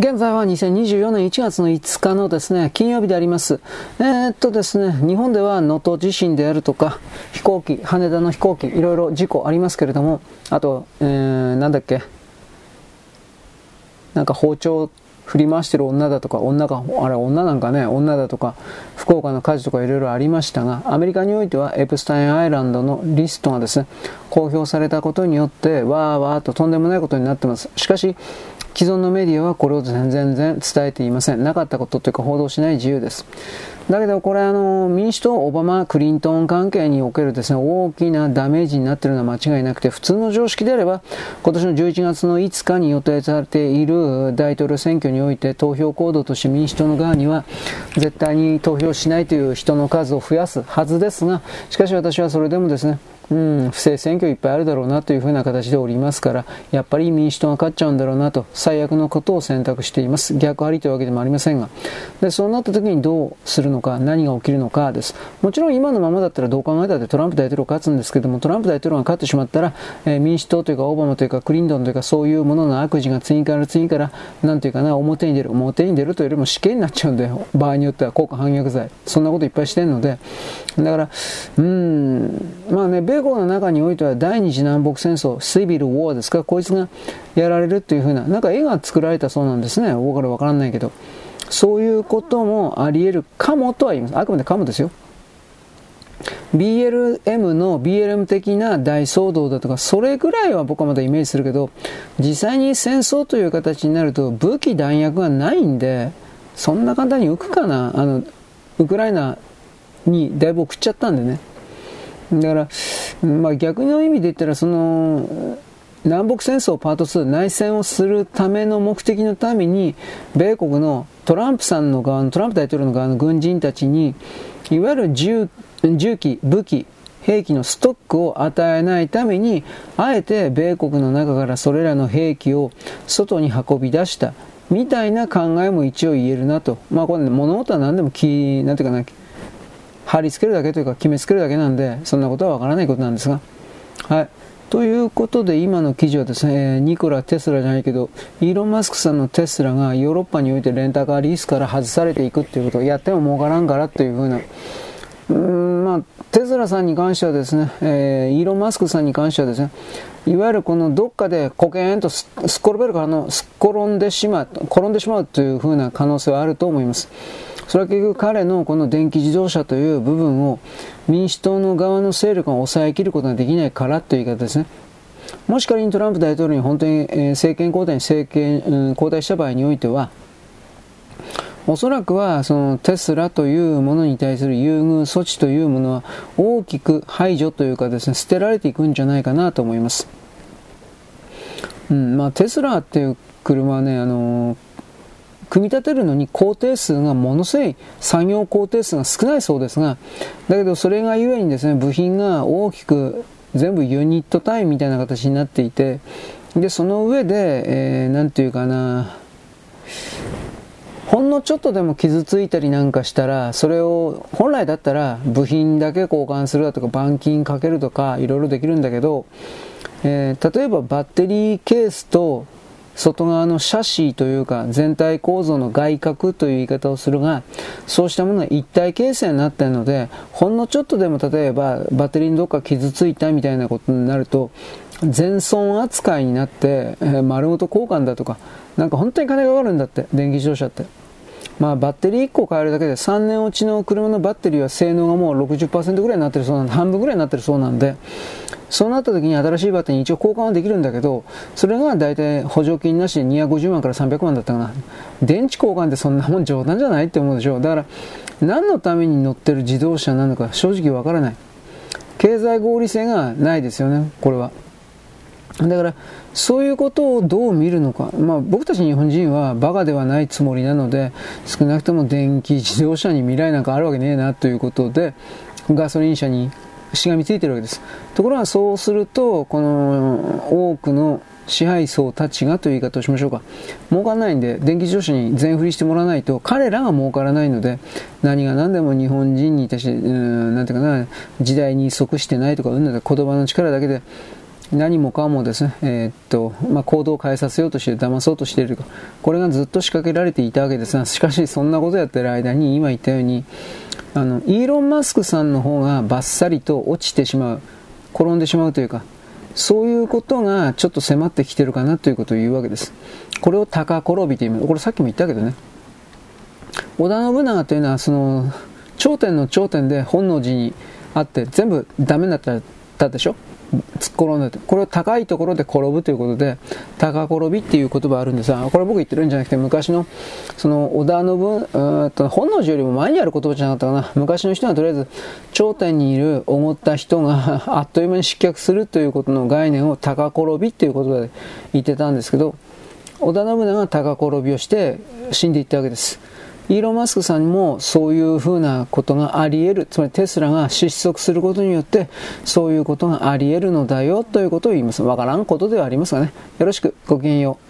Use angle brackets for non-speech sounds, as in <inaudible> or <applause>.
現在は2024年1月の5日のですね、金曜日であります。えー、っとですね、日本では能登地震であるとか、飛行機、羽田の飛行機、いろいろ事故ありますけれども、あと、えー、なんだっけ、なんか包丁振り回してる女だとか、女が、あれ女なんかね、女だとか、福岡の火事とかいろいろありましたが、アメリカにおいてはエプスタインアイランドのリストがですね、公表されたことによって、わーわーととんでもないことになってます。しかし、既存のメディアはこれを全然伝えていません。なかったことというか報道しない自由です。だけどこれあの民主党、オバマ、クリントン関係におけるですね、大きなダメージになっているのは間違いなくて、普通の常識であれば、今年の11月の5日に予定されている大統領選挙において投票行動として民主党の側には絶対に投票しないという人の数を増やすはずですが、しかし私はそれでもですね、うん、不正選挙いっぱいあるだろうなというふうな形でおりますから、やっぱり民主党が勝っちゃうんだろうなと、最悪のことを選択しています。逆張りというわけでもありませんが。で、そうなった時にどうするのか、何が起きるのかです。もちろん今のままだったらどう考えたってトランプ大統領勝つんですけども、トランプ大統領が勝ってしまったら、えー、民主党というかオバマというかクリントンというかそういうものの悪事が次から次から、なんていうかな、表に出る。表に出るというよりも死刑になっちゃうんで、場合によっては効果反逆罪。そんなこといっぱいしてるので、だから、うん、まあね、米国の中においては第二次南北戦争、シビル・ウォーですか、こいつがやられるっていうふうな、なんか絵が作られたそうなんですね。僕からわからないけど。そういうこともあり得るかもとは言います。あくまでかもですよ。BLM の BLM 的な大騒動だとか、それぐらいは僕はまだイメージするけど、実際に戦争という形になると武器弾薬がないんで、そんな簡単に浮くかなあの、ウクライナにだいぶ送っちゃったんでね。だから、まあ逆の意味で言ったら、その、南北戦争パート2内戦をするための目的のために米国のトランプさんの側のトランプ大統領の側の軍人たちにいわゆる銃銃器武器兵器のストックを与えないためにあえて米国の中からそれらの兵器を外に運び出したみたいな考えも一応言えるなと。まあこれ、物事は何でも気なんていうかな貼り付けるだけというか決めつけるだけなんで、そんなことはわからないことなんですが。はい。ということで、今の記事はですね、ニコラ・テスラじゃないけど、イーロン・マスクさんのテスラがヨーロッパにおいてレンタカーリースから外されていくっていうことをやっても儲からんからっていうふうな、うん、まあ、テスラさんに関してはですね、えー、イーロン・マスクさんに関してはですね、いわゆるこのどっかでコケーンとすっ転べるからの、すっ転んでしまう、転んでしまうというふうな可能性はあると思います。それは結局彼のこの電気自動車という部分を民主党の側の勢力が抑えきることができないからという言い方ですね。もし仮にトランプ大統領に本当に政権交代に政権、交代した場合においては、おそらくはそのテスラというものに対する優遇措置というものは大きく排除というかですね、捨てられていくんじゃないかなと思います。うん、まあテスラっていう車はね、あのー組み立てるのに工程数がものすごい作業工程数が少ないそうですが、だけどそれがゆえにですね、部品が大きく全部ユニット単位みたいな形になっていて、で、その上で、えー、なんていうかな、ほんのちょっとでも傷ついたりなんかしたら、それを本来だったら部品だけ交換するだとか板金かけるとかいろいろできるんだけど、えー、例えばバッテリーケースと外側のシャシーというか全体構造の外角という言い方をするがそうしたものは一体形成になっているのでほんのちょっとでも例えばバッテリーにどっか傷ついたみたいなことになると全損扱いになって、えー、丸ごと交換だとかなんか本当に金がかかるんだって電気自動車って。まあ、バッテリー1個変えるだけで3年落ちの車のバッテリーは性能がもう60%ぐらいになってるそうなんで半分ぐらいになってるそうなんでそうなった時に新しいバッテリーに一応交換はできるんだけどそれが大体補助金なしで250万から300万だったかな。電池交換ってそんなもん冗談じゃないって思うでしょ。だから何のために乗ってる自動車なのか正直わからない。経済合理性がないですよねこれは。だからそういうことをどう見るのか、まあ、僕たち日本人はバカではないつもりなので少なくとも電気自動車に未来なんかあるわけねえなということでガソリン車にしがみついてるわけです。ところがそうするとこの多くの支配層たちがという言い方をしましょうか。儲からないんで電気自動車に全振りしてもらわないと彼らが儲からないので何が何でも日本人に対してうんなんていうかな時代に即してないとかうんだ言葉の力だけで何もかもです。ね、えー、っと、まあ、行動を変えさせようとして騙そうとしているこれがずっと仕掛けられていたわけですが、しかしそんなことやってる間に、今言ったように、あの、イーロン・マスクさんの方がバッサリと落ちてしまう、転んでしまうというか、そういうことがちょっと迫ってきてるかなということを言うわけです。これを高転びという、これさっきも言ったけどね、織田信長というのは、その、頂点の頂点で本能寺にあって、全部ダメになったでしょ？突っ転んでて、これを高いところで転ぶということで、高転びっていう言葉あるんですが、これ僕言ってるんじゃなくて、昔の、その、織田信、う <laughs> んと、本能寺よりも前にある言葉じゃなかったかな。昔の人はとりあえず、頂点にいる、思った人があっという間に失脚するということの概念を高転びっていう言葉で言ってたんですけど、織田信長が高転びをして死んでいったわけです。イーロン・マスクさんもそういうふうなことがあり得る、つまりテスラが失速することによって、そういうことがあり得るのだよということを言います。わからんことではありますがね。よろしく、ごきげんよう。